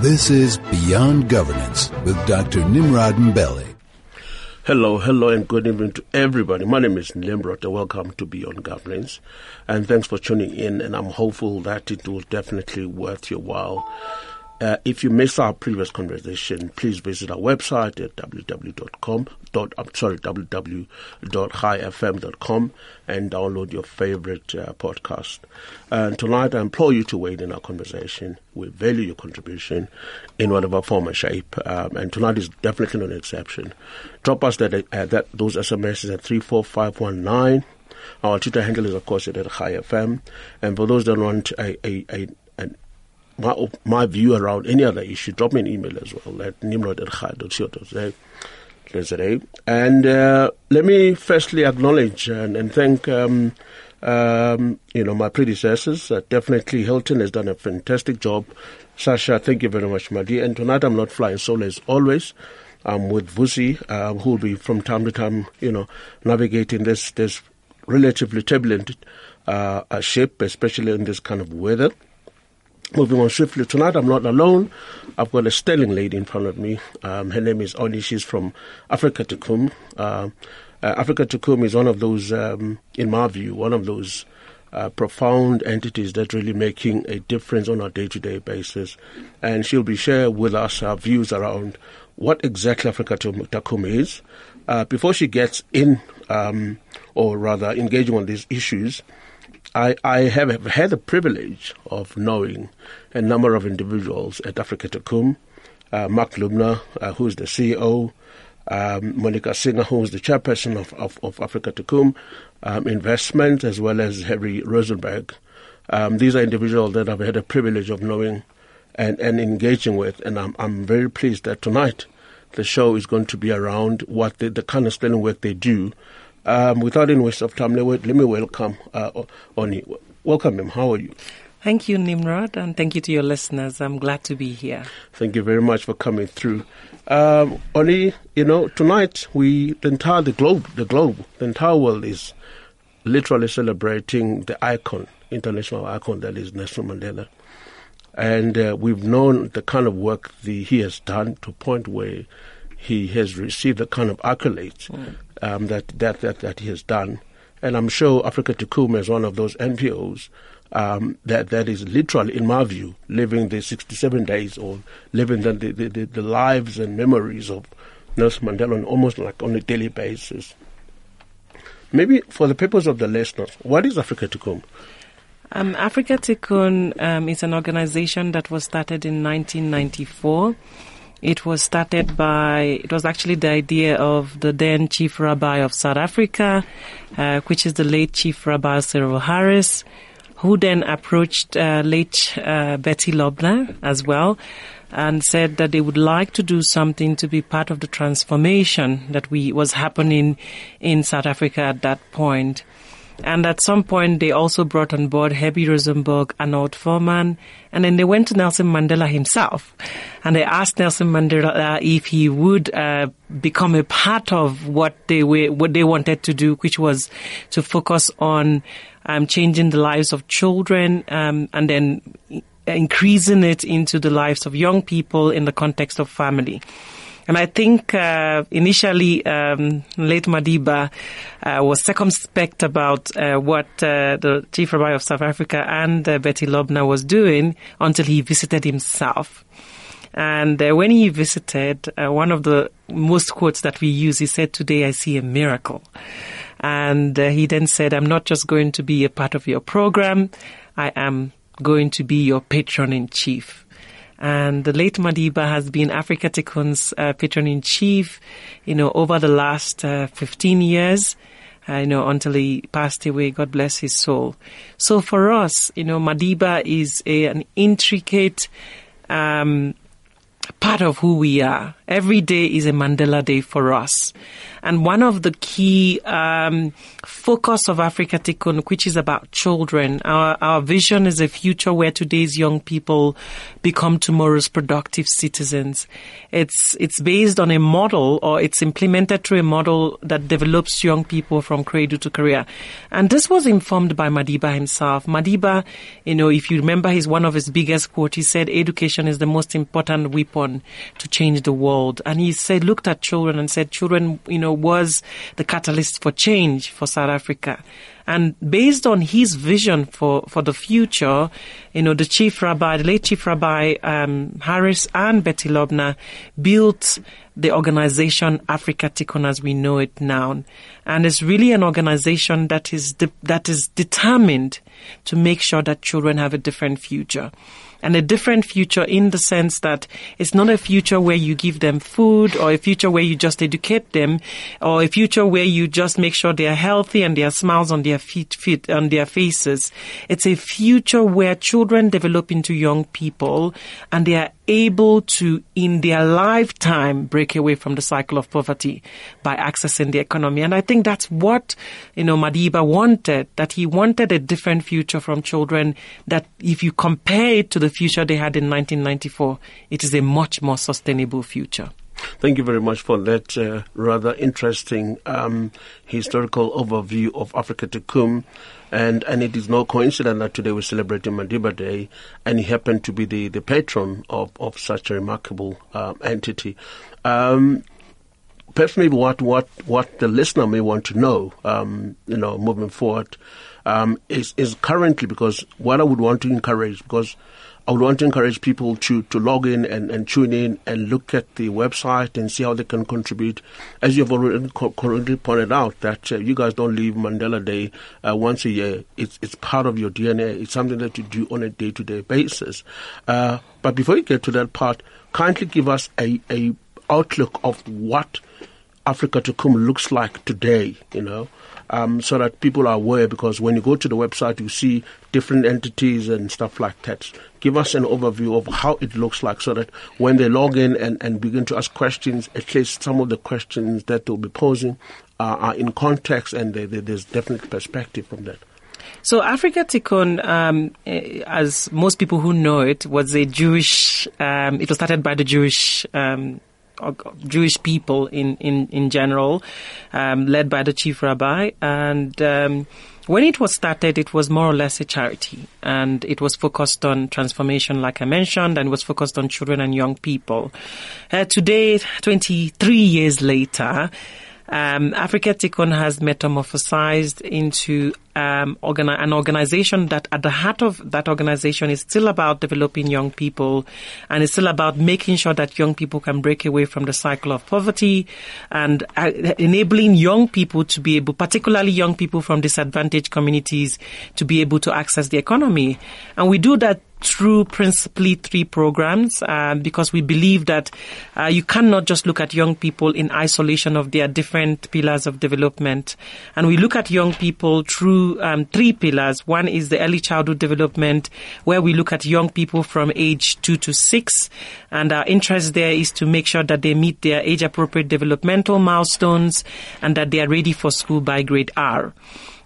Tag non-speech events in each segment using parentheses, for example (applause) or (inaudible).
This is Beyond Governance with Dr. Nimrod Mbele. Hello, hello, and good evening to everybody. My name is Nimrod, and welcome to Beyond Governance. And thanks for tuning in, and I'm hopeful that it will definitely worth your while. Uh, if you missed our previous conversation, please visit our website at www.com. Dot, I'm sorry, www.highfm.com and download your favorite uh, podcast. And tonight, I implore you to weigh in our conversation. We value your contribution in whatever form or shape, um, and tonight is definitely not an exception. Drop us that, uh, that those SMSs at three four five one nine. Our Twitter handle is, of course, at High FM. And for those that want a, a, a my, my view around any other issue, drop me an email as well at nimrod at nimrod.co.za. And uh, let me firstly acknowledge and, and thank um, um, you know my predecessors. Uh, definitely, Hilton has done a fantastic job. Sasha, thank you very much, Madi. And tonight I'm not flying solo as always. I'm with Vusi, uh, who will be from time to time, you know, navigating this this relatively turbulent uh, ship, especially in this kind of weather. Moving on swiftly tonight, I'm not alone. I've got a sterling lady in front of me. Um, her name is Oni. She's from Afrika Tikkun. Uh, uh, Afrika Tikkun is one of those, um, in my view, one of those uh, profound entities that really making a difference on a day-to-day basis. And she'll be sharing with us her views around what exactly Afrika Tikkun is. Uh, before she gets in, um, or rather engaging on these issues, I, I have had the privilege of knowing a number of individuals at Afrika Tikkun, uh, Marc Lubner, uh, who is the CEO, um, Monica Singer, who is the chairperson of, of, of Afrika Tikkun um, Investment, as well as Harry Rosenberg. Um, these are individuals that I've had the privilege of knowing and, and engaging with, and I'm, I'm very pleased that tonight the show is going to be around what the, the kind of sterling work they do um, without any waste of time, let me welcome uh, Oni. Welcome him. How are you? Thank you, Nimrod, and thank you to your listeners. I'm glad to be here. Thank you very much for coming through. Um, Oni, you know, tonight we, the entire the globe, the globe, the entire world is literally celebrating the icon, international icon that is Nelson Mandela. And uh, we've known the kind of work the, he has done to a point where he has received the kind of accolades mm um, that, that, that, that he has done. And I'm sure Afrika Tikkun is one of those NPOs um, that, that is literally, in my view, living the 67 days or living the, the, the, the lives and memories of Nelson Mandela on almost like on a daily basis. Maybe for the purpose of the listeners, what is Afrika Tikkun? Um, Afrika Tikkun um, is an organization that was started in 1994 it was started by, it was actually the idea of the then Chief Rabbi of South Africa, uh, which is the late Chief Rabbi Cyril Harris, who then approached uh, late uh, Bertie Lubner as well and said that they would like to do something to be part of the transformation that we was happening in South Africa at that point. And at some point, they also brought on board Herbie Rosenberg, Arnold Foreman, and then they went to Nelson Mandela himself. And they asked Nelson Mandela if he would uh, become a part of what they were, what they wanted to do, which was to focus on um, changing the lives of children, um, and then increasing it into the lives of young people in the context of family. And I think uh, initially, um, late Madiba uh, was circumspect about uh, what uh, the chief rabbi of South Africa and uh, Bertie Lubner was doing until he visited himself. And uh, when he visited, one of the most quotes that we use, he said, "Today I see a miracle." And he then said, "I'm not just going to be a part of your program; I am going to be your patron in chief." And the late Madiba has been Afrika Tikkun's uh, patron in chief, you know, over the last uh, 15 years. Uh, you know, until he passed away, God bless his soul. So for us, you know, Madiba is a, an intricate, um, part of who we are. Every day is a Mandela Day for us. And one of the key um, focus of Afrika Tikkun, which is about children, our, our vision is a future where today's young people become tomorrow's productive citizens. It's it's based on a model, or it's implemented through a model that develops young people from cradle to career. And this was informed by Madiba himself. Madiba, you know, if you remember, his one of his biggest quotes. He said, "Education is the most important weapon to change the world." And he said, looked at children and said, "Children, you know." know, was the catalyst for change for South Africa. And based on his vision for, for the future, you know, the chief rabbi, the late chief rabbi um, Harris and Bertie Lubner built the organization Afrika Tikkun as we know it now. And it's really an organization that is, de- that is determined to make sure that children have a different future and a different future in the sense that it's not a future where you give them food or a future where you just educate them or a future where you just make sure they are healthy and there are smiles on their feet, feet on their faces. It's a future where children develop into young people and they are able to, in their lifetime, break away from the cycle of poverty by accessing the economy. And I think that's what, you know, Madiba wanted, that he wanted a different future from children that if you compare it to the future they had in 1994, it is a much more sustainable future. Thank you very much for that uh, rather interesting um, historical overview of Afrika Tikkun. And, and it is no coincidence that today we're celebrating Madiba Day, and he happened to be the, the patron of, of such a remarkable um, entity. Um, what, what, what the listener may want to know, um, you know, moving forward, um, is, is currently because what I would want to encourage, because I would want to encourage people to, to log in and, and tune in and look at the website and see how they can contribute. As you've already correctly pointed out, that uh, you guys don't leave Mandela Day uh, once a year. It's, it's part of your DNA. It's something that you do on a day to day basis. Uh, but before you get to that part, kindly give us a, a outlook of what Afrika Tikkun looks like today, you know um, so that people are aware because when you go to the website, you see different entities and stuff like that. Give us an overview of how it looks like so that when they log in and, and begin to ask questions, at least some of the questions that they'll be posing uh, are in context and they, they, there's definite perspective from that. So Afrika Tikkun, um, eh, as most people who know it, was a Jewish. Um, it was started by the Jewish um, Jewish people in, in, in general, um, led by the chief rabbi. And um, when it was started, it was more or less a charity. And it was focused on transformation, like I mentioned, and was focused on children and young people. Uh, today, 23 years later, um, Afrika Tikkun has metamorphosized into um, organi- an organization that at the heart of that organization is still about developing young people and it's still about making sure that young people can break away from the cycle of poverty and uh, enabling young people to be able, particularly young people from disadvantaged communities, to be able to access the economy. And we do that through principally three programs uh, because we believe that uh, you cannot just look at young people in isolation of their different pillars of development. And we look at young people through um, three pillars. One is the early childhood development, where we look at young people from age two to six. And our interest there is to make sure that they meet their age appropriate developmental milestones and that they are ready for school by grade R.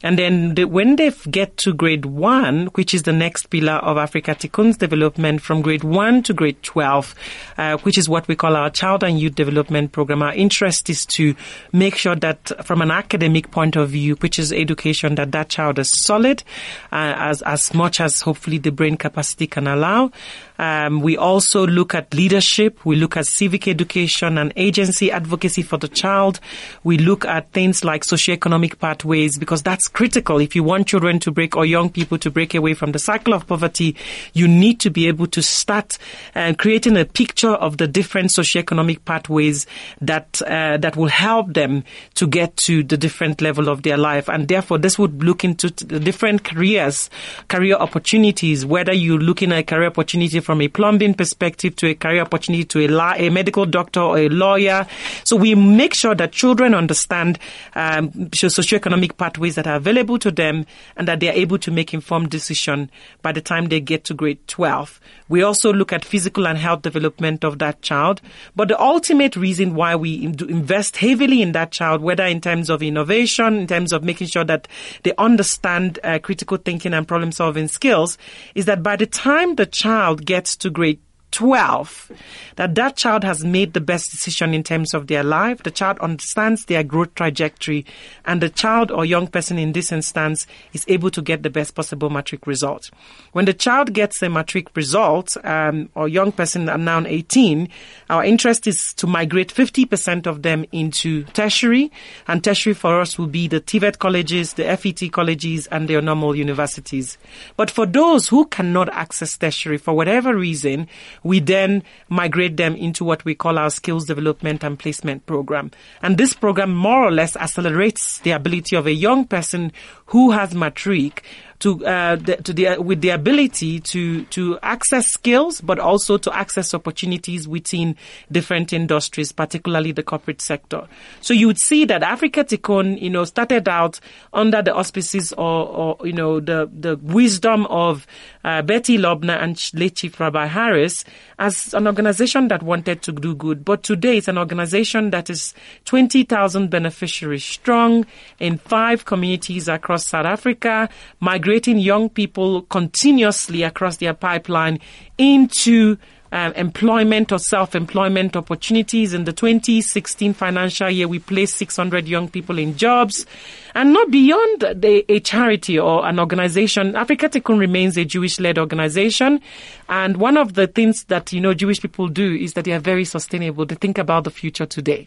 And then the, when they get to grade one, which is the next pillar of Afrika Tikkun's development from grade one to grade 12, uh, which is what we call our child and youth development program, our interest is to make sure that from an academic point of view, which is education, that that child is solid, uh, as, as much as hopefully the brain capacity can allow. Um, we also look at leadership. We look at civic education and agency advocacy for the child. We look at things like socioeconomic pathways because that's critical. If you want children to break or young people to break away from the cycle of poverty, you need to be able to start uh, creating a picture of the different socioeconomic pathways that uh, that will help them to get to the different level of their life. And therefore, this would look into the different careers, career opportunities. Whether you're looking at a career opportunity from a plumbing perspective to a career opportunity to a, la- a medical doctor or a lawyer. So we make sure that children understand um, socioeconomic pathways that are available to them and that they are able to make informed decision by the time they get to grade 12. We also look at physical and health development of that child. But the ultimate reason why we invest heavily in that child, whether in terms of innovation, in terms of making sure that they understand uh, critical thinking and problem solving skills, is that by the time the child gets to grade 12 that that child has made the best decision in terms of their life. The child understands their growth trajectory and the child or young person in this instance is able to get the best possible matric result. When the child gets a matric result, um, or young person are now 18, our interest is to migrate 50% of them into tertiary and tertiary for us will be the TVET colleges, the FET colleges and their normal universities. But for those who cannot access tertiary for whatever reason, we then migrate them into what we call our skills development and placement program. And this program more or less accelerates the ability of a young person who has matric to uh, the, to the with the ability to to access skills, but also to access opportunities within different industries, particularly the corporate sector. So you would see that Afrika Tikkun, you know, started out under the auspices or, or you know the the wisdom of uh, Bertie Lubner and late Chief Rabbi Harris as an organization that wanted to do good. But today it's an organization that is 20,000 beneficiaries strong in five communities across South Africa, young people continuously across their pipeline into uh, employment or self-employment opportunities. In the 2016 financial year, we placed 600 young people in jobs. And not beyond the, a charity or an organization, Afrika Tikkun remains a Jewish-led organization. And one of the things that, you know, Jewish people do is that they are very sustainable. They think about the future today.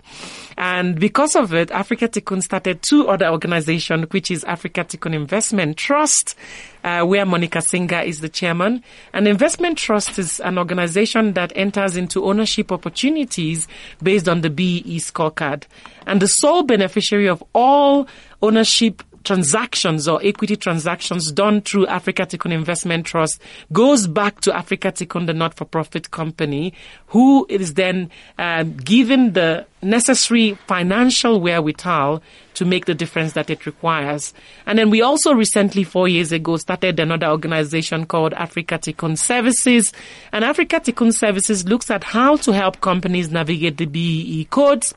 And because of it, Afrika Tikkun started two other organizations, which is Afrika Tikkun Investment Trust, uh, where Monica Singer is the chairman. An investment trust is an organization that enters into ownership opportunities based on the BEE scorecard. And the sole beneficiary of all ownership transactions or equity transactions done through Afrika Tikkun Investment Trust goes back to Afrika Tikkun, the not-for-profit company, who is then uh, given the necessary financial wherewithal to make the difference that it requires. And then we also recently, four years ago, started another organization called Afrika Tikkun Services. And Afrika Tikkun Services looks at how to help companies navigate the BEE codes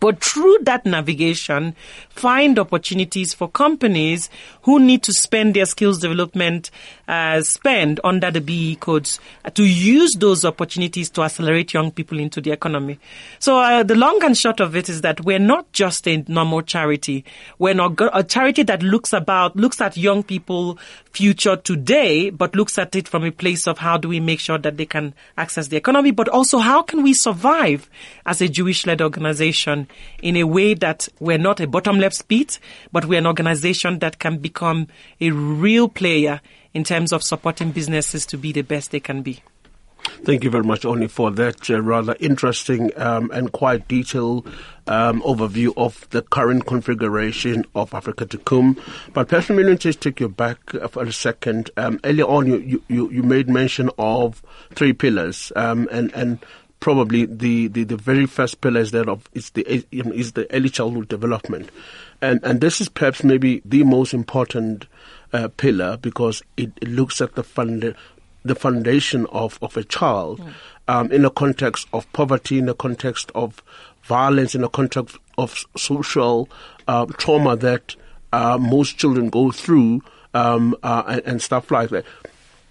but through that navigation, find opportunities for companies who need to spend their skills development uh, spend under the BE codes to use those opportunities to accelerate young people into the economy. So uh, the long and short of it is that we're not just a normal charity. We're not a charity that looks about looks at young people future today, but looks at it from a place of how do we make sure that they can access the economy, but also how can we survive as a Jewish-led organization in a way that we're not a bottom left pit, but we're an organization that can become a real player in terms of supporting businesses to be the best they can be. Thank you very much, Oni, for that uh, rather interesting um, and quite detailed um, overview of the current configuration of Afrika Tikkun. But perhaps let me just take you back for a second. Um, earlier on, you, you, you made mention of three pillars, um, and and probably the, the, the very first pillar is that of is the is the early childhood development, and and this is perhaps maybe the most important uh, pillar because it, it, looks at the fund the foundation of, of a child mm. um, in the context of poverty, in the context of violence, in the context of social uh, trauma that uh, most children go through um, uh, and, and, stuff like that.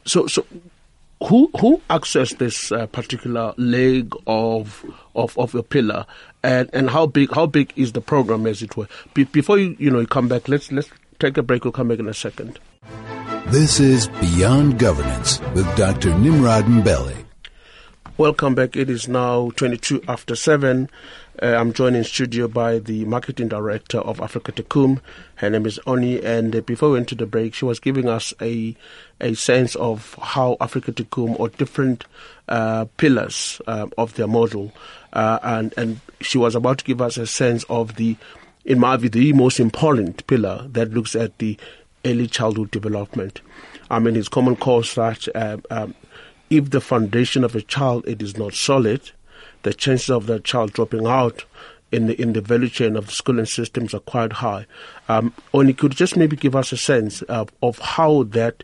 So, so who who accessed this uh, particular leg of of of a pillar, and and how big how big is the program as it were? Be, before you you know you come back, let's let's take a break. We'll come back in a second. This is Beyond Governance with Dr. Nimrod Mbele. Welcome back. It is now 22 after 7. Uh, I'm joined in studio by the marketing director of Afrika Tikkun. Her name is Oni. And uh, before we went to the break, she was giving us a a sense of how Afrika Tikkun or different uh, pillars uh, of their model. Uh, and, and she was about to give us a sense of the, in my view, the most important pillar that looks at the early childhood development. I mean, it's common cause that uh, um, if the foundation of a child it is not solid, the chances of that child dropping out in the in the value chain of the schooling systems are quite high. Um, Oni, could just maybe give us a sense uh, of how that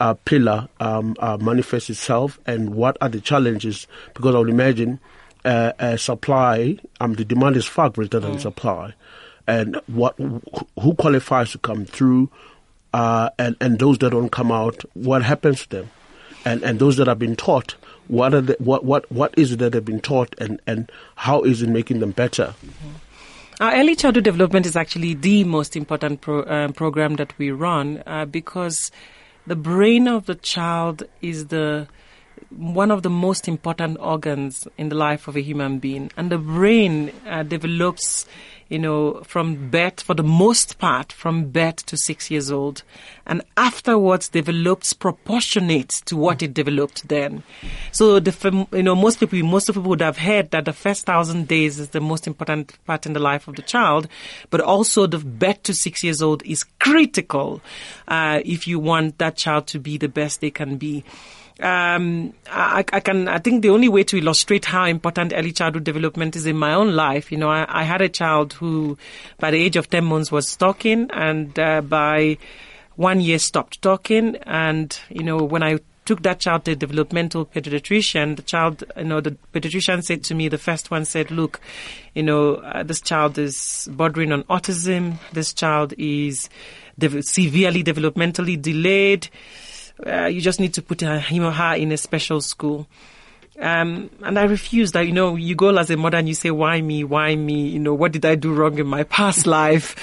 uh, pillar um, uh, manifests itself and what are the challenges? Because I would imagine uh, supply, um, the demand is far greater than mm. supply, and what who qualifies to come through, uh, and and those that don't come out, what happens to them, and and those that have been taught what are the, what what what is it that they've been taught, and and how is it making them better? Mm-hmm. Our early childhood development is actually the most important pro, um, program that we run uh, because the brain of the child is the one of the most important organs in the life of a human being, and the brain uh, develops you know, from birth, for the most part, from birth to six years old, and afterwards develops proportionate to what it developed then. So, the, you know, most people, most people would have heard that the first thousand days is the most important part in the life of the child, but also the birth to six years old is critical uh, if you want that child to be the best they can be um, I, I, can. I think the only way to illustrate how important early childhood development is in my own life. You know, I, I had a child who, by the age of ten months, was talking, and uh, by one year stopped talking. And you know, when I took that child to a developmental pediatrician, the child, you know, the pediatrician said to me, the first one said, look, you know, uh, this child is bordering on autism. This child is de- severely developmentally delayed uh, you just need to put him or her in a special school. Um, and I refused. That you know, you go as a mother and you say, "Why me? Why me? You know, what did I do wrong in my (laughs) past life?"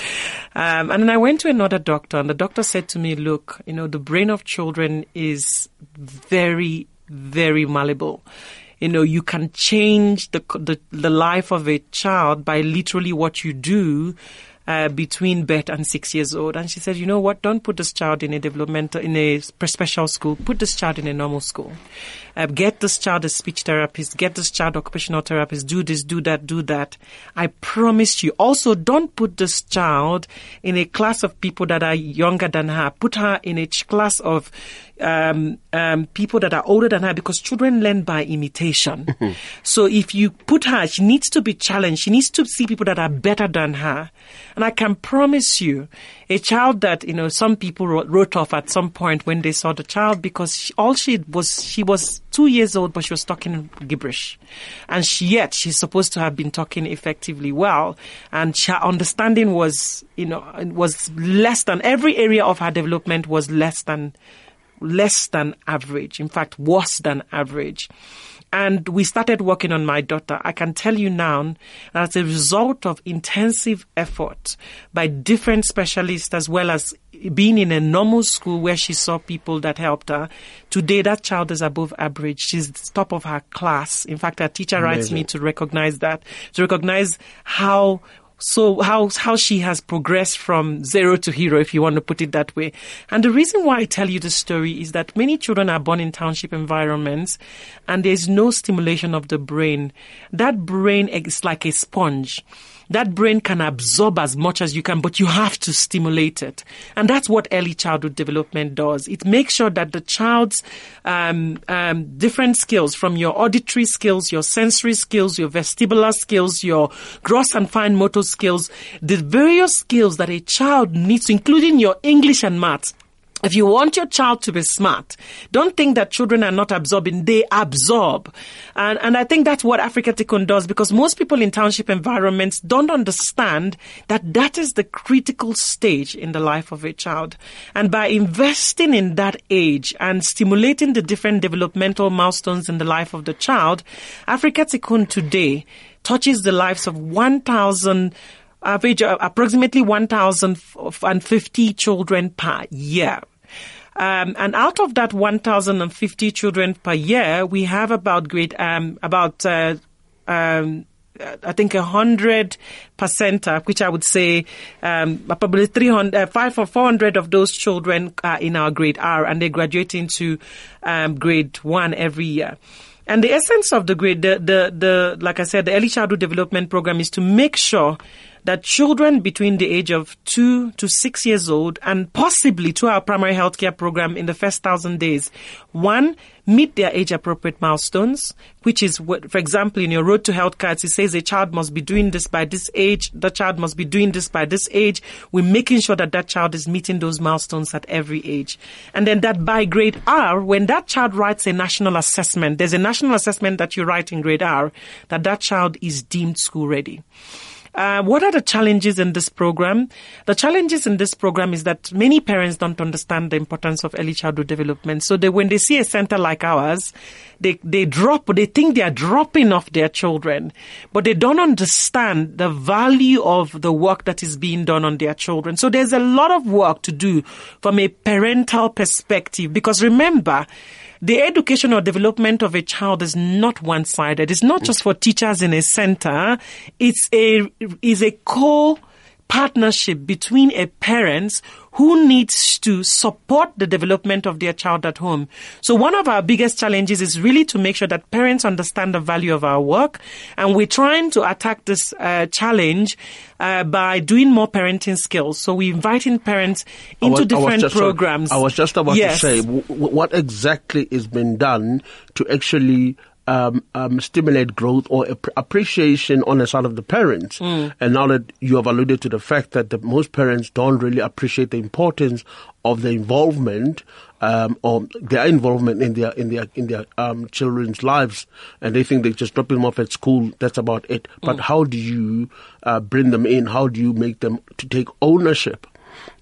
Um, and then I went to another doctor, and the doctor said to me, "Look, you know, the brain of children is very, very malleable." You know, you can change the, the the life of a child by literally what you do uh, between birth and six years old. And she said, you know what? Don't put this child in a developmental, in a special school. Put this child in a normal school. Uh, get this child a speech therapist. Get this child occupational therapist. Do this, do that, do that. I promise you. Also, don't put this child in a class of people that are younger than her. Put her in a class of um, um, people that are older than her because children learn by imitation. Mm-hmm. so if you put her, she needs to be challenged. She needs to see people that are better than her. And I can promise you, a child that, you know, some people wrote, wrote off at some point when they saw the child because she, all she was, she was two years old, but she was talking gibberish. And she, yet she's supposed to have been talking effectively well. And her understanding was, you know, was less than every area of her development was less than less than average, in fact, worse than average. And we started working on my daughter. I can tell you now, as a result of intensive effort by different specialists as well as being in a normal school where she saw people that helped her, today that child is above average. She's top of her class. In fact, her teacher Amazing. writes me to recognize that, to recognize how so how how she has progressed from zero to hero, if you want to put it that way. And the reason why I tell you this story is that many children are born in township environments, and there's no stimulation of the brain. That brain is like a sponge that brain can absorb as much as you can, but you have to stimulate it. And that's what early childhood development does. It makes sure that the child's um, um, different skills, from your auditory skills, your sensory skills, your vestibular skills, your gross and fine motor skills, the various skills that a child needs, including your English and maths, if you want your child to be smart, don't think that children are not absorbing. They absorb. And, and I think that's what Afrika Tikkun does because most people in township environments don't understand that that is the critical stage in the life of a child. And by investing in that age and stimulating the different developmental milestones in the life of the child, Afrika Tikkun today touches the lives of 1,000 average uh, approximately 1,050 children per year. Um, and out of that 1,050 children per year, we have about grade, um, about, uh, um, I think a hundred percent, uh, which I would say, um, probably 300, uh, five or 400 of those children are in our grade R and they graduate into, um, grade one every year. And the essence of the grade, the, the, the, like I said, the early childhood development program is to make sure that children between the age of two to six years old and possibly to our primary healthcare program in the first thousand days, one, meet their age appropriate milestones, which is what, for example, in your road to health cards, it says a child must be doing this by this age, the child must be doing this by this age. We're making sure that that child is meeting those milestones at every age. And then that by grade R, when that child writes a national assessment, there's a national assessment that you write in grade R, that that child is deemed school ready. Uh, what are the challenges in this program? The challenges in this program is that many parents don't understand the importance of early childhood development. So they, when they see a center like ours, they, they drop, they think they are dropping off their children, but they don't understand the value of the work that is being done on their children. So there's a lot of work to do from a parental perspective because remember, the education or development of a child is not one-sided. It's not just for teachers in a center. It's a, is a co partnership between a parents who needs to support the development of their child at home. So one of our biggest challenges is really to make sure that parents understand the value of our work. And we're trying to attack this uh, challenge uh, by doing more parenting skills. So we're inviting parents into was, different I programs. I was just about yes. to say, w- what exactly is being done to actually um, um, stimulate growth or ap- appreciation on the side of the parents. Mm. And now that you have alluded to the fact that the, most parents don't really appreciate the importance of the involvement um, or their involvement in their in their in their um, children's lives, and they think they just drop them off at school. That's about it. But mm. how do you uh, bring them in? How do you make them to take ownership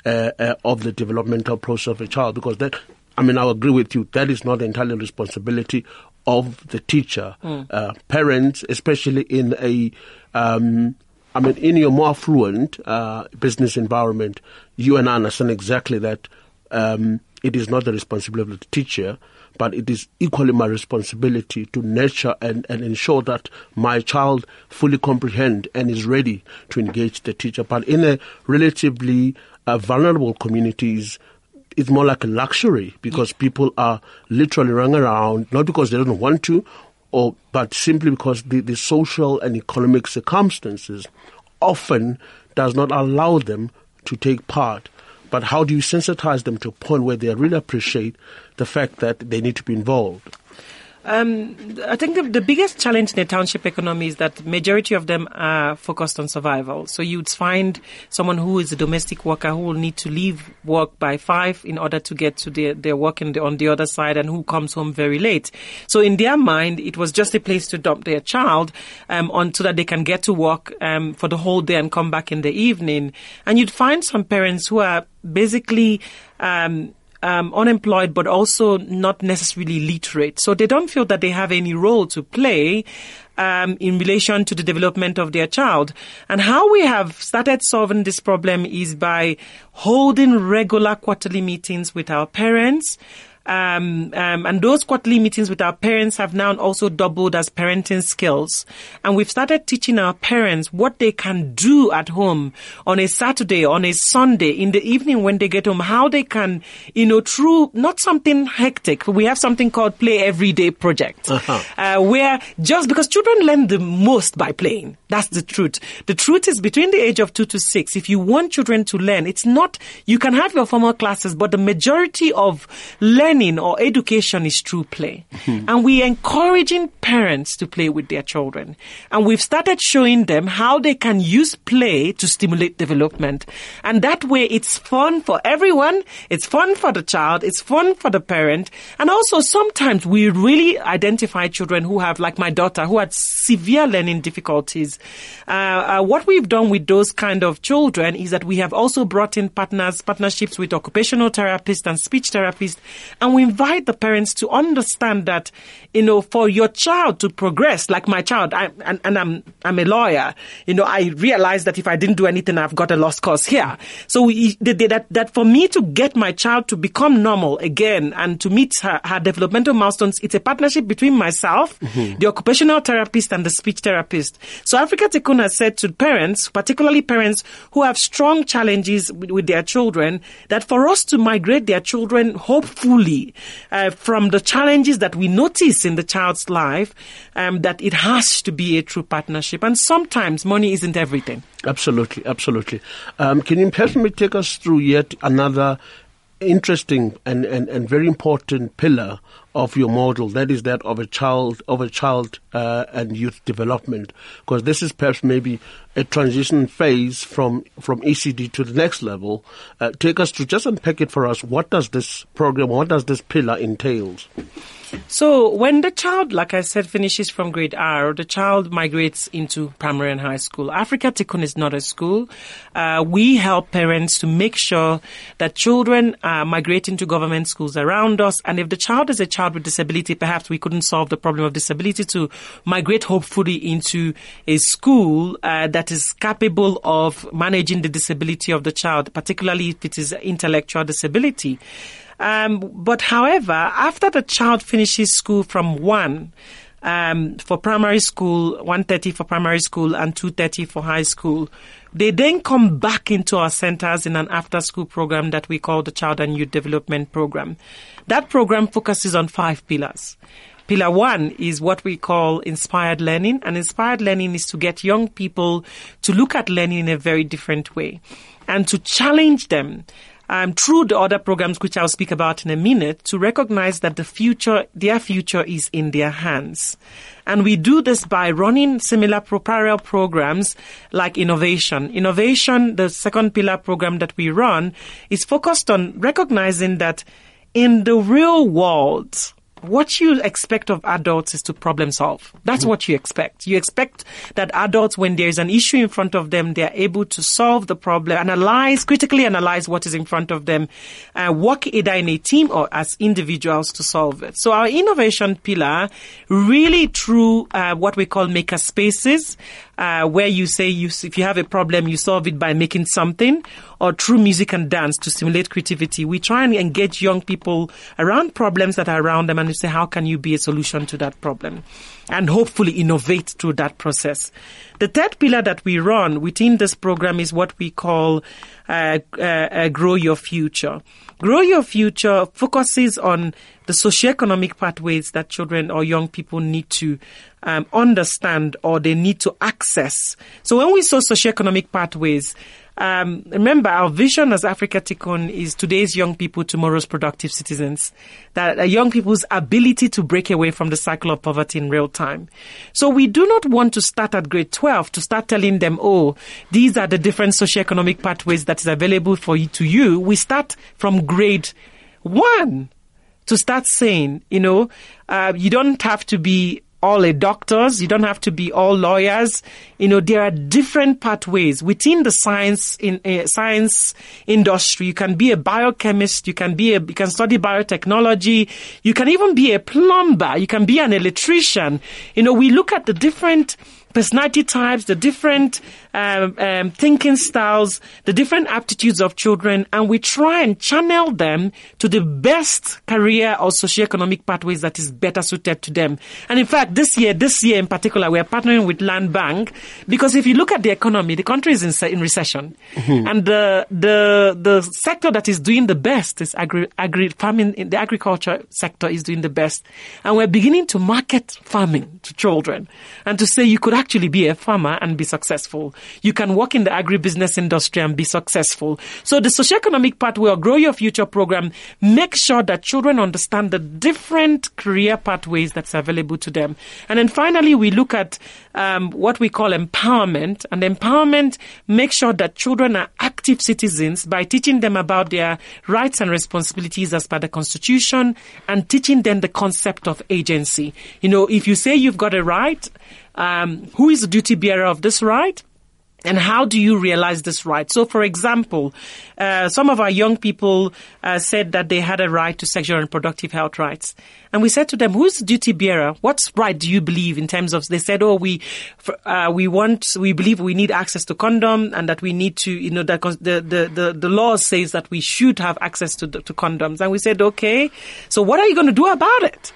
uh, uh, of the developmental process of a child? Because that I mean, I agree with you. That is not entirely responsibility of the teacher. Mm. Uh, parents, especially in a, um, I mean, in your more affluent uh, business environment, you and I understand exactly that um, it is not the responsibility of the teacher, but it is equally my responsibility to nurture and, and ensure that my child fully comprehend and is ready to engage the teacher. But in a relatively uh, vulnerable communities, it's more like a luxury because people are literally running around, not because they don't want to, or but simply because the, the social and economic circumstances often does not allow them to take part. But how do you sensitize them to a point where they really appreciate the fact that they need to be involved? Um, I think the, the, biggest challenge in the township economy is that majority of them are focused on survival. So you'd find someone who is a domestic worker who will need to leave work by five in order to get to their, their work the, on the other side and who comes home very late. So in their mind, it was just a place to dump their child um, on so that they can get to work um, for the whole day and come back in the evening. And you'd find some parents who are basically um, um, unemployed, but also not necessarily literate. So they don't feel that they have any role to play um, in relation to the development of their child. And how we have started solving this problem is by holding regular quarterly meetings with our parents, um, um, and those quarterly meetings with our parents have now also doubled as parenting skills. And we've started teaching our parents what they can do at home on a Saturday, on a Sunday, in the evening when they get home, how they can, you know, through not something hectic. We have something called Play Everyday Project, uh-huh. uh, where just because children learn the most by playing. That's the truth. The truth is between the age of two to six, if you want children to learn, it's not, you can have your formal classes, but the majority of learning or education is through play. Mm-hmm. And we're encouraging parents to play with their children. And we've started showing them how they can use play to stimulate development. And that way it's fun for everyone. It's fun for the child. It's fun for the parent. And also sometimes we really identify children who have, like my daughter, who had severe learning difficulties. Uh, uh, what we've done with those kind of children is that we have also brought in partners, partnerships with occupational therapists and speech therapists. And we invite the parents to understand that, you know, for your child to progress, like my child, I, and, and I'm, I'm a lawyer, you know, I realize that if I didn't do anything, I've got a lost cause here. So we, that, that for me to get my child to become normal again and to meet her, her developmental milestones, it's a partnership between myself, mm-hmm. the occupational therapist and the speech therapist. So Afrika Tikkun has said to parents, particularly parents who have strong challenges with, with their children, that for us to migrate their children, hopefully, hopefully uh, from the challenges that we notice in the child's life um, that it has to be a true partnership. And sometimes money isn't everything. Absolutely, absolutely. Um, can you personally take us through yet another interesting and, and, and very important pillar of your model that is that of a child of a child uh, and youth development because this is perhaps maybe a transition phase from from ECD to the next level uh, take us to just unpack it for us what does this program what does this pillar entails so when the child, like I said, finishes from grade R, the child migrates into primary and high school. Afrika Tikkun is not a school. Uh, we help parents to make sure that children uh, migrate into government schools around us. And if the child is a child with disability, perhaps we couldn't solve the problem of disability to migrate hopefully into a school uh, that is capable of managing the disability of the child, particularly if it is intellectual disability. Um, but however, after the child finishes school from one, um, for primary school, 130 for primary school and 230 for high school. They then come back into our centers in an after school program that we call the Child and Youth Development Program. That program focuses on five pillars. Pillar one is what we call inspired learning, and inspired learning is to get young people to look at learning in a very different way and to challenge them um, through the other programs, which I'll speak about in a minute, to recognize that the future, their future is in their hands. And we do this by running similar parallel programs like innovation. Innovation, the second pillar program that we run, is focused on recognizing that in the real world, what you expect of adults is to problem solve. That's what you expect. You expect that adults, when there is an issue in front of them, they are able to solve the problem, analyze, critically analyze what is in front of them, uh, work either in a team or as individuals to solve it. So our innovation pillar really through uh, what we call maker spaces, uh, where you say you, if you have a problem, you solve it by making something, or through music and dance to stimulate creativity. We try and engage young people around problems that are around them and say, how can you be a solution to that problem? And hopefully innovate through that process. The third pillar that we run within this program is what we call uh, uh, uh, Grow Your Future. Grow Your Future focuses on the socioeconomic pathways that children or young people need to um, understand or they need to access. So when we saw socioeconomic pathways, um, remember, our vision as Afrika Tikkun is today's young people, tomorrow's productive citizens. That uh, young people's ability to break away from the cycle of poverty in real time. So we do not want to start at grade 12 to start telling them, oh, these are the different socioeconomic pathways that is available for you to you. We start from grade one to start saying, you know, uh, you don't have to be all a doctors. You don't have to be all lawyers. You know, there are different pathways within the science in uh, science industry. You can be a biochemist. You can be a, you can study biotechnology. You can even be a plumber. You can be an electrician. You know, we look at the different personality types, the different um, um, thinking styles, the different aptitudes of children, and we try and channel them to the best career or socioeconomic pathways that is better suited to them. And in fact, this year, this year in particular, we are partnering with Land Bank because if you look at the economy, the country is in, in recession, mm-hmm. and the the the sector that is doing the best is agri agri farming. The agriculture sector is doing the best, and we're beginning to market farming to children and to say you could actually be a farmer and be successful. You can work in the agribusiness industry and be successful. So the socioeconomic pathway or Grow Your Future program make sure that children understand the different career pathways that's available to them. And then finally, we look at um, what we call empowerment. And empowerment make sure that children are active citizens by teaching them about their rights and responsibilities as per the Constitution and teaching them the concept of agency. You know, if you say you've got a right, um, who is the duty bearer of this right? And how do you realize this right? So, for example, uh, some of our young people uh, said that they had a right to sexual and reproductive health rights. And we said to them, who's the duty bearer? What right do you believe in terms of, they said, oh, we, uh, we want, we believe we need access to condom and that we need to, you know, that the, the, the, the law says that we should have access to, to condoms. And we said, okay, so what are you going to do about it?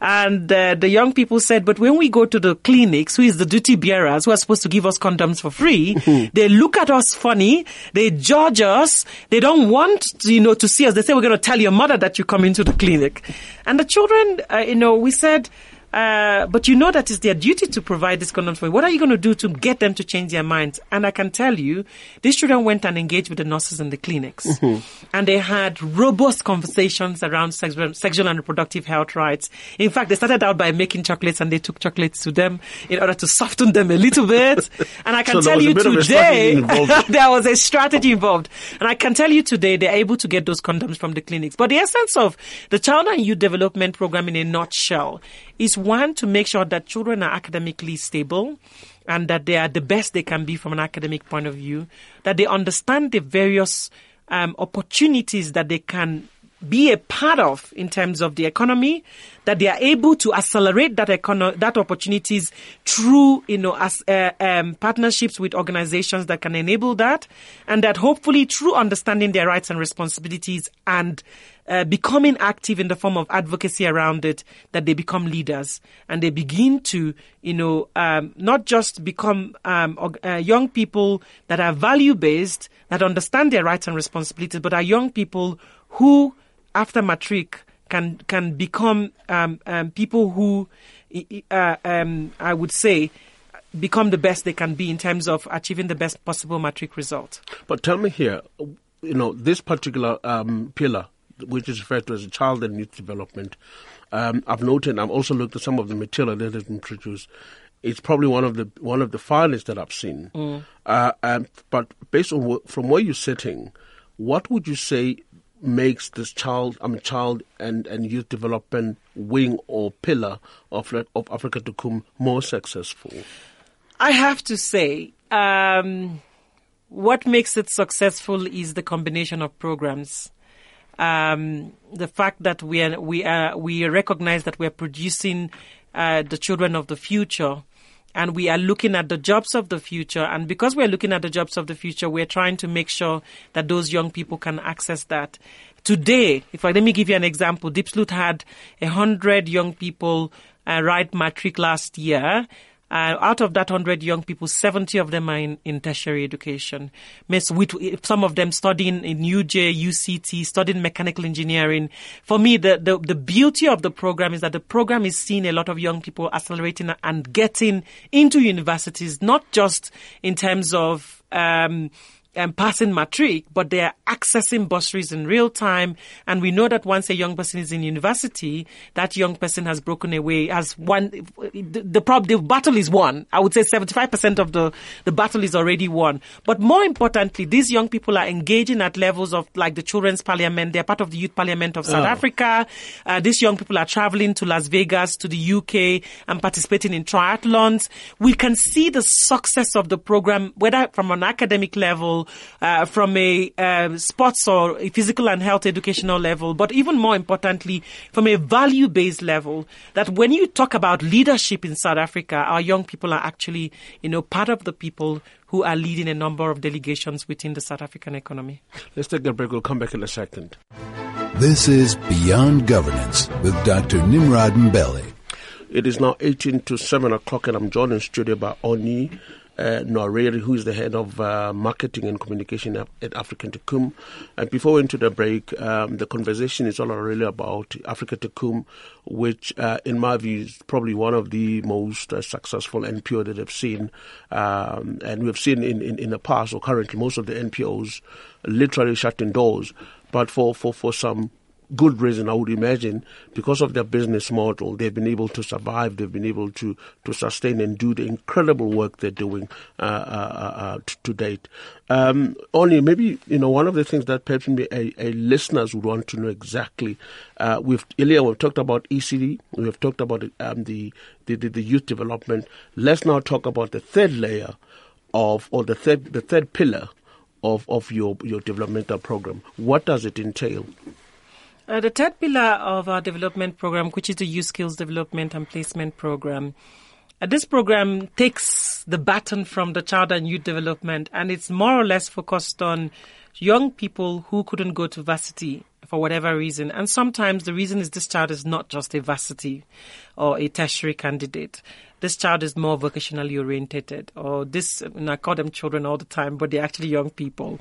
And uh, the young people said, but when we go to the clinics, who is the duty bearers who are supposed to give us condoms for free, (laughs) they look at us funny, they judge us, they don't want, you know, to see us. They say, we're going to tell your mother that you come into the clinic. And the children, uh, you know, we said, uh, but you know that it's their duty to provide these condoms for you. What are you going to do to get them to change their minds? And I can tell you, these children went and engaged with the nurses in the clinics. Mm-hmm. And they had robust conversations around sexual, sexual and reproductive health rights. In fact, they started out by making chocolates and they took chocolates to them in order to soften them a little bit. And I (laughs) can so tell you today, (laughs) there was a strategy involved. And I can tell you today, they're able to get those condoms from the clinics. But the essence of the Child and Youth Development Program in a nutshell is one to make sure that children are academically stable and that they are the best they can be from an academic point of view, that they understand the various um, opportunities that they can be a part of in terms of the economy, that they are able to accelerate that econo- that opportunities through you know as uh, um, partnerships with organizations that can enable that, and that hopefully through understanding their rights and responsibilities and uh, becoming active in the form of advocacy around it, that they become leaders. And they begin to, you know, um, not just become um, uh, young people that are value based, that understand their rights and responsibilities, but are young people who, after matric, can can become um, um people who, uh, um, I would say, become the best they can be in terms of achieving the best possible matric result. But tell me here, you know, this particular um, pillar which is referred to as child and youth development. Um, I've noted. I've also looked at some of the material that has been produced. It's probably one of the one of the finest that I've seen. Mm. Uh, um, but based on from where you're sitting, what would you say makes this child, mean, child and, and youth development wing or pillar of of Afrika Tikkun more successful? I have to say, um, what makes it successful is the combination of programs um, the fact that we are, we are, we recognize that we are producing uh, the children of the future and we are looking at the jobs of the future. And because we're looking at the jobs of the future, we're trying to make sure that those young people can access that. Today, if I let me give you an example, Diepsloot had a hundred young people uh, write matric last year, uh, out of that 100 young people, 70 of them are in, in tertiary education. Miss some of them studying in UJ, UCT, studying mechanical engineering. For me, the, the, the beauty of the program is that the program is seeing a lot of young people accelerating and getting into universities, not just in terms of um, um, passing matric, but they are accessing bursaries in real time. And we know that once a young person is in university, that young person has broken away, has won. The, the, prob- the battle is won. I would say 75% of the, the battle is already won. But more importantly, these young people are engaging at levels of like the Children's Parliament. They're part of the Youth Parliament of South oh. Africa. Uh, these young people are traveling to Las Vegas, to the UK, and participating in triathlons. We can see the success of the program, whether from an academic level uh, from a uh, sports or a physical and health educational level, but even more importantly, from a value based level, that when you talk about leadership in South Africa, our young people are actually, you know, part of the people who are leading a number of delegations within the South African economy. Let's take a break. We'll come back in a second. This is Beyond Governance with Dr. Nimrod Mbele. It is now 18 to 7 o'clock, and I'm joined in studio by Oni uh, who is the head of uh, marketing and communication at, African Tikkun. And before we into the break, um, the conversation is all really about Afrika Tikkun, which, uh, in my view, is probably one of the most uh, successful NPO that I've seen. Um, and we've seen in, in, in the past, or currently, most of the NPOs literally shutting doors. But for, for, for some good reason, I would imagine, because of their business model, they've been able to survive, they've been able to, to sustain and do the incredible work they're doing uh, uh, uh, uh to, to, date. Um, only maybe, you know, one of the things that perhaps a, a listeners would want to know exactly, uh, we've, earlier we've talked about ECD, we've talked about um, the, the, the, the youth development. Let's now talk about the third layer of, or the third, the third pillar of, of your, your developmental program. What does it entail? Uh, the third pillar of our development program, which is the youth skills development and placement program, uh, this program takes the baton from the child and youth development, and it's more or less focused on young people who couldn't go to varsity for whatever reason. And sometimes the reason is this child is not just a varsity or a tertiary candidate. This child is more vocationally orientated, or this, and I call them children all the time, but they're actually young people.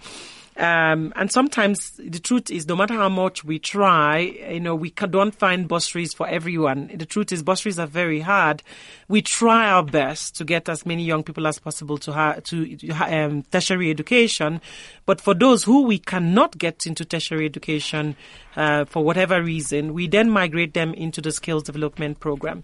Um, and sometimes the truth is, no matter how much we try, you know, we don't find bursaries for everyone. The truth is, bursaries are very hard. We try our best to get as many young people as possible to ha- to um, tertiary education, but for those who we cannot get into tertiary education uh, for whatever reason, we then migrate them into the skills development program.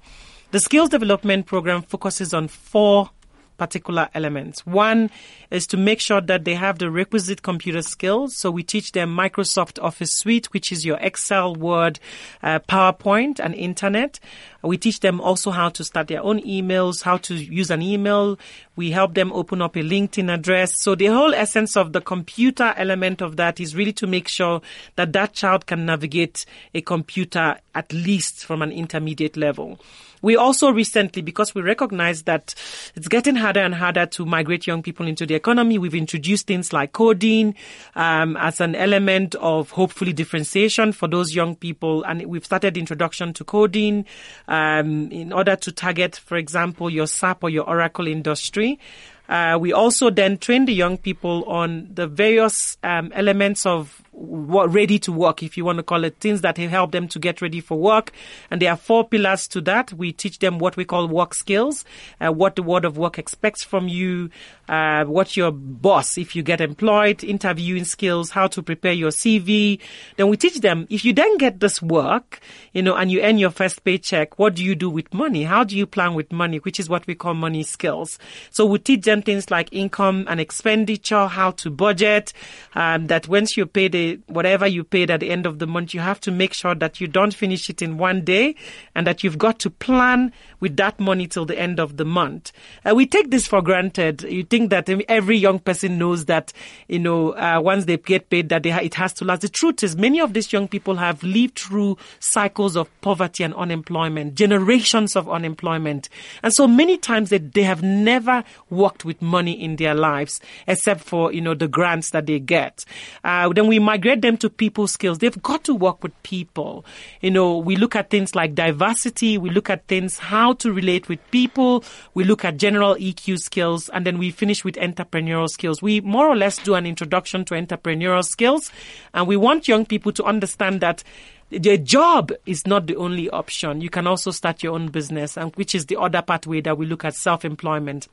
The skills development program focuses on four particular elements. One is to make sure that they have the requisite computer skills. So we teach them Microsoft Office Suite, which is your Excel, Word, uh, PowerPoint, and Internet. We teach them also how to start their own emails, how to use an email. We help them open up a LinkedIn address. So the whole essence of the computer element of that is really to make sure that that child can navigate a computer at least from an intermediate level. We also recently, because we recognize that it's getting harder and harder to migrate young people into the economy, we've introduced things like coding um, as an element of hopefully differentiation for those young people. And we've started introduction to coding um, in order to target, for example, your SAP or your Oracle industry. Uh, we also then train the young people on the various um, elements of ready to work, if you want to call it, things that help them to get ready for work. And there are four pillars to that. We teach them what we call work skills, uh, what the world of work expects from you, uh, what your boss, if you get employed, interviewing skills, how to prepare your CV. Then we teach them, if you then get this work, you know, and you earn your first paycheck, what do you do with money? How do you plan with money? Which is what we call money skills. So we teach them things like income and expenditure, how to budget, um, that once you pay the, whatever you paid at the end of the month, you have to make sure that you don't finish it in one day and that you've got to plan with that money till the end of the month. Uh, we take this for granted. You think that every young person knows that, you know, uh, once they get paid that ha- it has to last. The truth is many of these young people have lived through cycles of poverty and unemployment, generations of unemployment. And so many times they, they have never worked with money in their lives except for, you know, the grants that they get. Uh, then we migrate them to people skills. They've got to work with people. You know, we look at things like diversity. We look at things how to relate with people. We look at general EQ skills and then we finish with entrepreneurial skills. We more or less do an introduction to entrepreneurial skills and we want young people to understand that the job is not the only option. You can also start your own business, and which is the other pathway that we look at self-employment.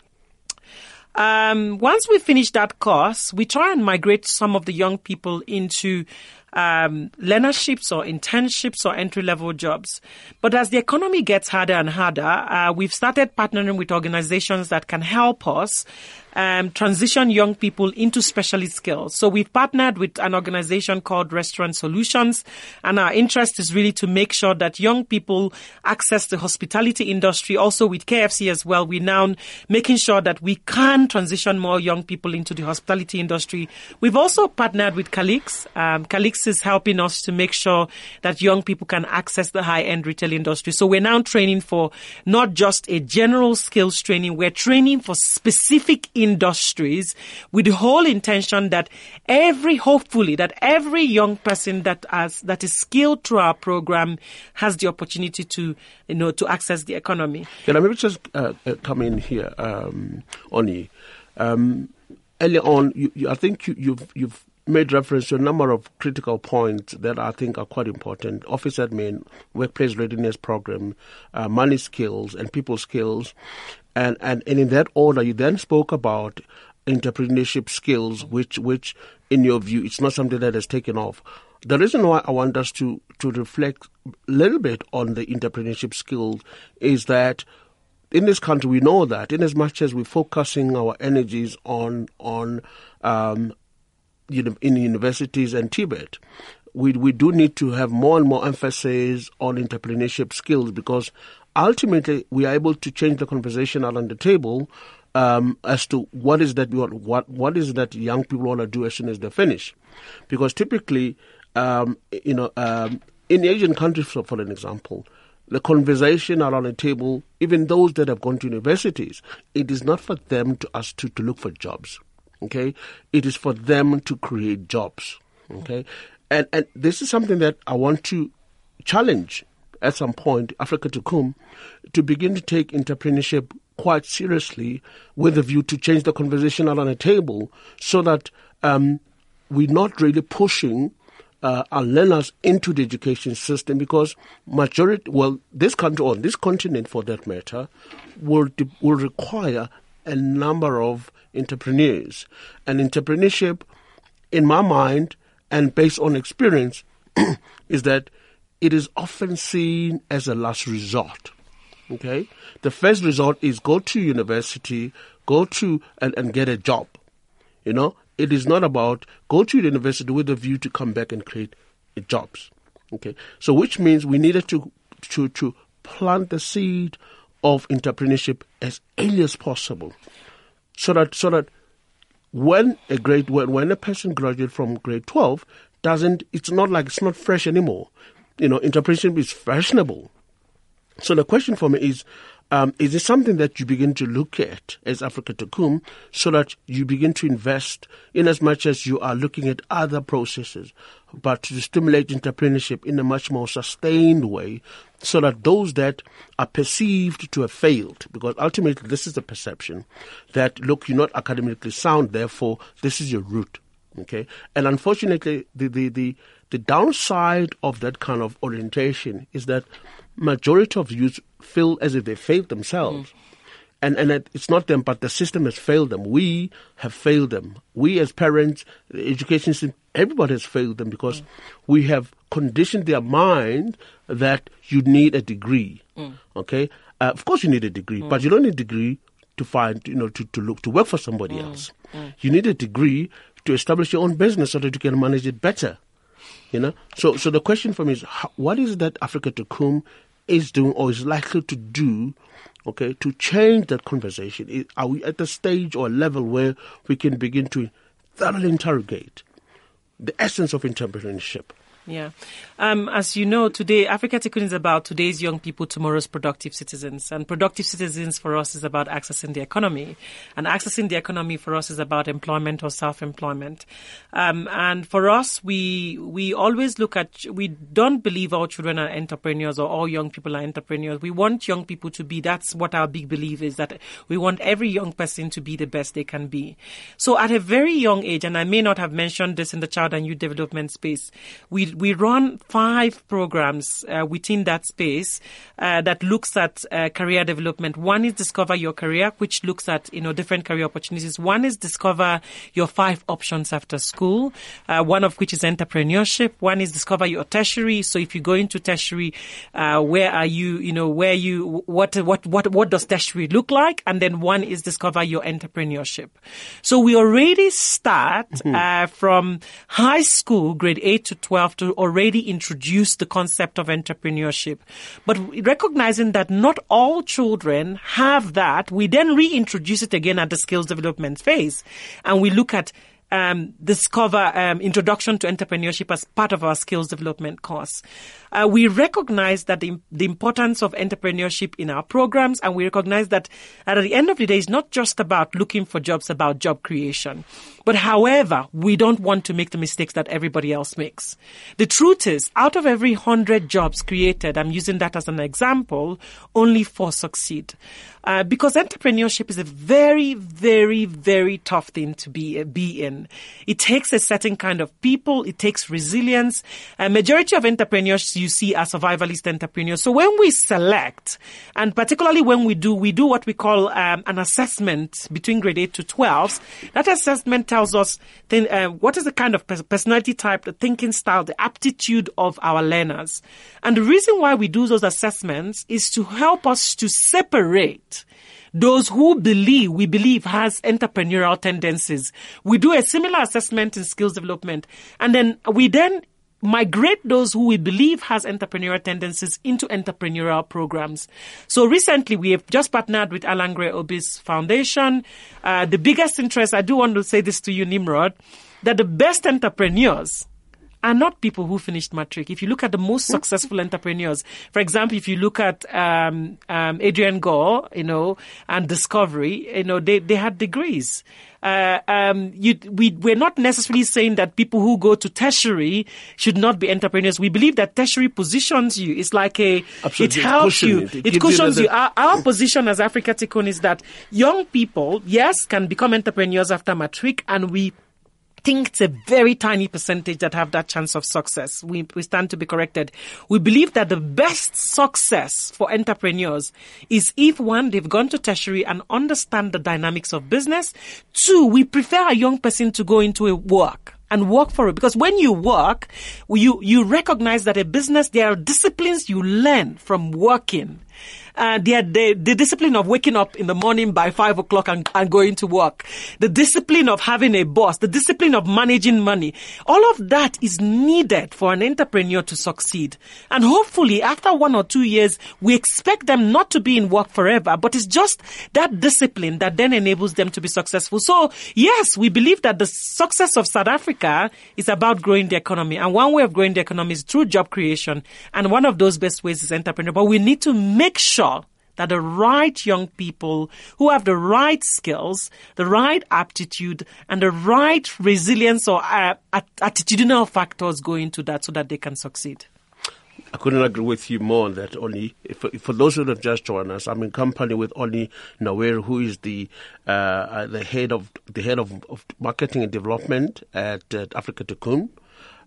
Um, once we finish that course, we try and migrate some of the young people into um, learnerships or internships or entry level jobs. But as the economy gets harder and harder, uh, we've started partnering with organizations that can help us um, transition young people into specialist skills. So we've partnered with an organization called Restaurant Solutions, and our interest is really to make sure that young people access the hospitality industry. Also with KFC as well, we're now making sure that we can transition more young people into the hospitality industry. We've also partnered with Calix. Um, Calix is helping us to make sure that young people can access the high-end retail industry. So we're now training for not just a general skills training, we're training for specific industries with the whole intention that every, hopefully, that every young person that has, that is skilled through our program has the opportunity to, you know, to access the economy. Can I maybe just uh, uh come in here, um, Oni? Um, earlier on, you, you, I think you, you've, you've made reference to a number of critical points that I think are quite important. Office admin, workplace readiness program, uh, money skills and people skills. And, and, and in that order, you then spoke about entrepreneurship skills, which, which in your view, it's not something that has taken off. The reason why I want us to, to reflect a little bit on the entrepreneurship skills is that in this country, we know that in as much as we're focusing our energies on on um, in universities and TVET. we we do need to have more and more emphasis on entrepreneurship skills because ultimately we are able to change the conversation around the table um, as to what is that what what is that young people want to do as soon as they finish, because typically, um, you know, um, in Asian countries, for, for an example, the conversation around the table, even those that have gone to universities, it is not for them to us to, to look for jobs. Okay, it is for them to create jobs. Okay, And, and this is something that I want to challenge at some point Africa to come to begin to take entrepreneurship quite seriously with a view to change the conversation on the table so that um, we're not really pushing uh, our learners into the education system because majority, well, this country or this continent for that matter, will will require a number of entrepreneurs, and entrepreneurship, in my mind, and based on experience, (clears throat) is that it is often seen as a last resort. Okay, the first resort is go to university, go to and, and get a job. You know, it is not about go to university with a view to come back and create jobs. Okay, so which means we needed to to to plant the seed of entrepreneurship as early as possible, so that so that when a grade when, when a person graduates from grade twelve doesn't it's not like it's not fresh anymore. You know, interpretation is fashionable. So the question for me is um, is it something that you begin to look at as Afrika Tikkun so that you begin to invest in as much as you are looking at other processes, but to stimulate entrepreneurship in a much more sustained way so that those that are perceived to have failed, because ultimately this is the perception that, look, you're not academically sound, therefore this is your route. Okay. And unfortunately, the, the, the, the downside of that kind of orientation is that majority of youth feel as if they failed themselves. Mm. And, and it's not them, but the system has failed them. We have failed them. We as parents, the education system, everybody has failed them because mm. we have conditioned their mind that you need a degree. Mm. Okay? Uh, of course you need a degree, but you don't need a degree to find, you know, to, to look, to work for somebody mm. else. Mm. You need a degree to establish your own business so that you can manage it better. You know, so so the question for me is, how, what is that Afrika Tikkun is doing or is likely to do, okay, to change that conversation? Are we at the stage or level where we can begin to thoroughly interrogate the essence of entrepreneurship? Yeah. Um, as you know, today, Afrika Tikkun is about today's young people, tomorrow's productive citizens. And productive citizens for us is about accessing the economy. And accessing the economy for us is about employment or self-employment. Um, and for us, we, we always look at, we don't believe all children are entrepreneurs or all young people are entrepreneurs. We want young people to be, that's what our big belief is that we want every young person to be the best they can be. So at a very young age, and I may not have mentioned this in the child and youth development space, we, we run five programs uh, within that space uh, that looks at uh, career development. One is Discover Your Career, which looks at you know different career opportunities. One is Discover Your Five Options After School, uh, one of which is entrepreneurship. One is Discover Your Tertiary. So if you go into tertiary, uh, where are you? You know where you what what what what does tertiary look like? And then one is Discover Your Entrepreneurship. So we already start mm-hmm. Uh, from high school, grade eight to twelve to already introduce the concept of entrepreneurship. But recognizing that not all children have that, we then reintroduce it again at the skills development phase. And we look at um, discover um, introduction to entrepreneurship as part of our skills development course. Uh, we recognize that the, the, importance of entrepreneurship in our programs, and we recognize that at the end of the day, it's not just about looking for jobs, about job creation. But however, we don't want to make the mistakes that everybody else makes. The truth is, out of every hundred jobs created, I'm using that as an example, only four succeed. Uh, because entrepreneurship is a very, very, very tough thing to be be in. It takes a certain kind of people. It takes resilience. A majority of entrepreneurs you see are survivalist entrepreneurs. So when we select, and particularly when we do, we do what we call um, an assessment between grade eight to twelve. That assessment tells us then, uh, what is the kind of personality type, the thinking style, the aptitude of our learners. And the reason why we do those assessments is to help us to separate those who believe, we believe has entrepreneurial tendencies. We do a similar assessment in skills development and then we then migrate those who we believe has entrepreneurial tendencies into entrepreneurial programs. So recently we have just partnered with Allan Gray Orbis foundation. Uh, the biggest interest, I do want to say this to you, Nimrod, that the best entrepreneurs are not people who finished matric. If you look at the most successful entrepreneurs, for example, if you look at um, um, Adrian Gore, you know, and Discovery, you know, they, they had degrees. Uh, um, you, we, we're not necessarily saying that people who go to tertiary should not be entrepreneurs. We believe that tertiary positions you. It's like a, Absolutely. it helps you. It, It, cushions you. Our, our position as Afrika Tikkun is that young people, yes, can become entrepreneurs after matric, and we think it's a very tiny percentage that have that chance of success. We, we stand to be corrected. We believe that the best success for entrepreneurs is if one, they've gone to tertiary and understand the dynamics of business. Two, we prefer a young person to go into a work and work for it because when you work, you, you recognize that a business, there are disciplines you learn from working uh, the, the, discipline of waking up in the morning by five o'clock and, and going to work, the discipline of having a boss, the discipline of managing money, all of that is needed for an entrepreneur to succeed. And hopefully after one or two years, we expect them not to be in work forever, but it's just that discipline that then enables them to be successful. So yes, we believe that the success of South Africa is about growing the economy. And one way of growing the economy is through job creation. And one of those best ways is entrepreneur. But we need to make sure that the right young people who have the right skills, the right aptitude, and the right resilience or uh, attitudinal factors go into that so that they can succeed. I couldn't agree with you more on that. Only for, for those who have just joined us, I'm in company with Oli Nawere, who is the uh, uh, the head of the head of, of marketing and development at, at Afrika Tikkun,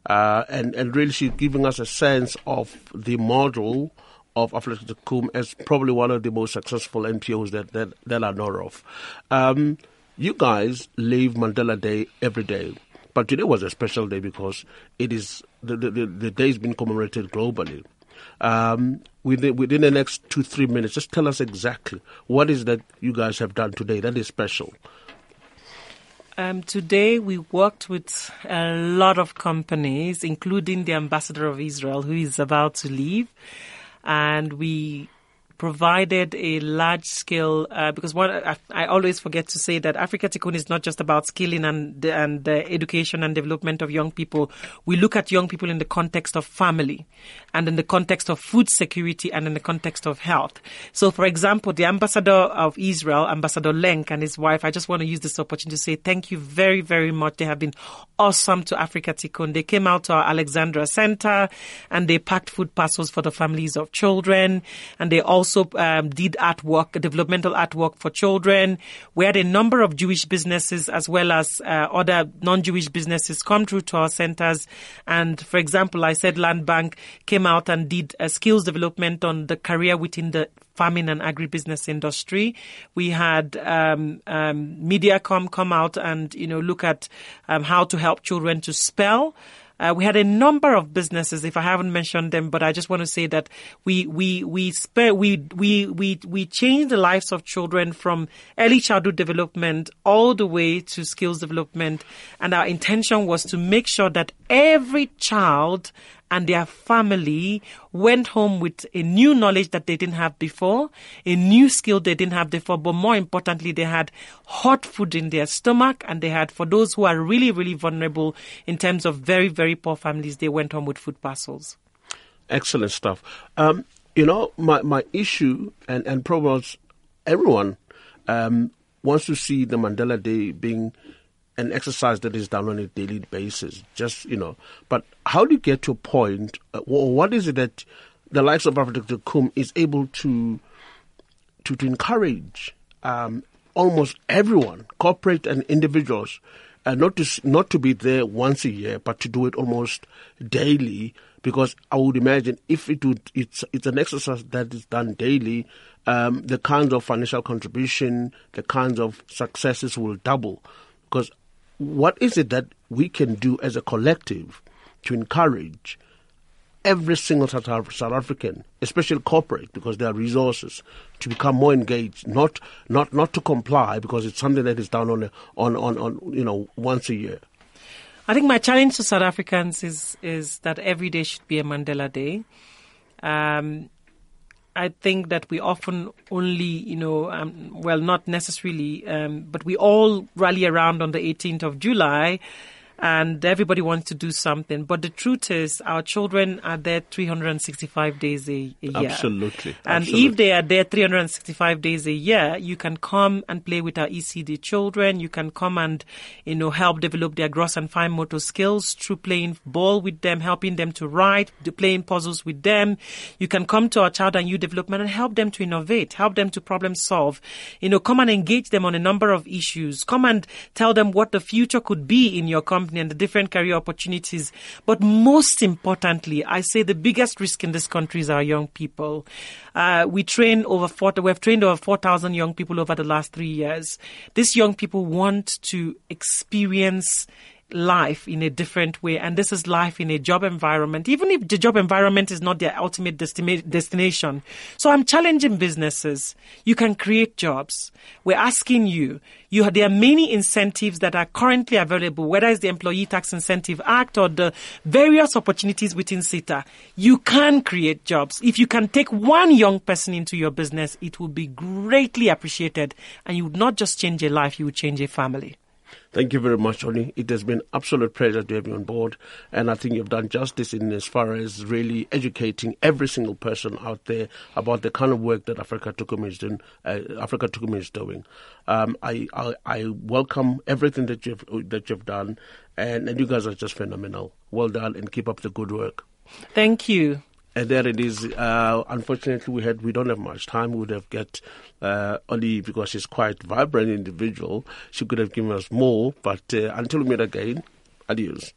uh, and and really she's giving us a sense of the model of Afrika Tikkun as probably one of the most successful NPOs that, that, that I know of. Um, you guys live Mandela Day every day. But today was a special day because it is the, the, the day has been commemorated globally. Um, within, within the next two, three minutes, just tell us exactly what is that you guys have done today that is special. Um, today we worked with a lot of companies, including the ambassador of Israel, who is about to leave and we provided a large scale uh, because what I, I, always forget to say that Afrika Tikkun is not just about skilling and and the education and development of young people. We look at young people in the context of family, and in the context of food security, and in the context of health. So, for example, the ambassador of Israel, Ambassador Lenk, and his wife. I just want to use this opportunity to say thank you very very much. They have been awesome to Afrika Tikkun. They came out to our Alexandra Center and they packed food parcels for the families of children, and they also also um, did artwork, developmental artwork for children. We had a number of Jewish businesses as well as uh, other non-Jewish businesses come through to our centers. And for example, I said Land Bank came out and did a skills development on the career within the farming and agribusiness industry. We had um, um, MediaCom come out and you know look at um, how to help children to spell. Uh, we had a number of businesses, if I haven't mentioned them, but I just want to say that we we we spare, we we we we change the lives of children from early childhood development all the way to skills development, and our intention was to make sure that every child and their family went home with a new knowledge that they didn't have before, a new skill they didn't have before, but more importantly, they had hot food in their stomach and they had, for those who are really, really vulnerable in terms of very, very poor families, they went home with food parcels. Excellent stuff. Um, you know, my, my issue, and, and probably everyone um, wants to see the Mandela Day being an exercise that is done on a daily basis. Just you know, but how do you get to a point? Uh, what is it that the likes of Afrika Tikkun is able to to, to encourage um, almost everyone, corporate and individuals, uh, not to not to be there once a year, but to do it almost daily. Because I would imagine if it would, it's it's an exercise that is done daily. Um, the kinds of financial contribution, the kinds of successes will double. Because what is it that we can do as a collective to encourage every single South, African, especially corporate, because there are resources, to become more engaged, not not not to comply because it's something that is done on a, on, on on you know once a year. I think my challenge to South Africans is is that every day should be a Mandela Day. Um, I think that we often only, you know, um, well, not necessarily, um, but we all rally around on the 18th of July and everybody wants to do something. But the truth is, our children are there 365 days a, a year. Absolutely. And Absolutely. if they are there 365 days a year, you can come and play with our ECD children. You can come and, you know, help develop their gross and fine motor skills through playing ball with them, helping them to write, playing puzzles with them. You can come to our child and youth development and help them to innovate, help them to problem solve. You know, come and engage them on a number of issues. Come and tell them what the future could be in your company and the different career opportunities. But most importantly, I say the biggest risk in this country is our young people. Uh, we train over 40, we've trained over 4,000 young people over the last three years. These young people want to experience life in a different way. And this is life in a job environment, even if the job environment is not their ultimate destima- destination. So I'm challenging businesses. You can create jobs. We're asking you, you there are many incentives that are currently available, whether it's the Employee Tax Incentive Act or the various opportunities within SETA. You can create jobs. If you can take one young person into your business, it will be greatly appreciated. And you would not just change a life, you would change a family. Thank you very much, Oni. It has been absolute pleasure to have you on board, and I think you've done justice in as far as really educating every single person out there about the kind of work that Afrika Tikkun is doing. Uh, Afrika Tikkun is doing. Um, I, I, I welcome everything that you've that you've done, and, and you guys are just phenomenal. Well done, and keep up the good work. Thank you. And there it is. Uh, unfortunately, we had we don't have much time. We would have get uh, only because she's quite vibrant individual. She could have given us more. But uh, until we meet again, adios.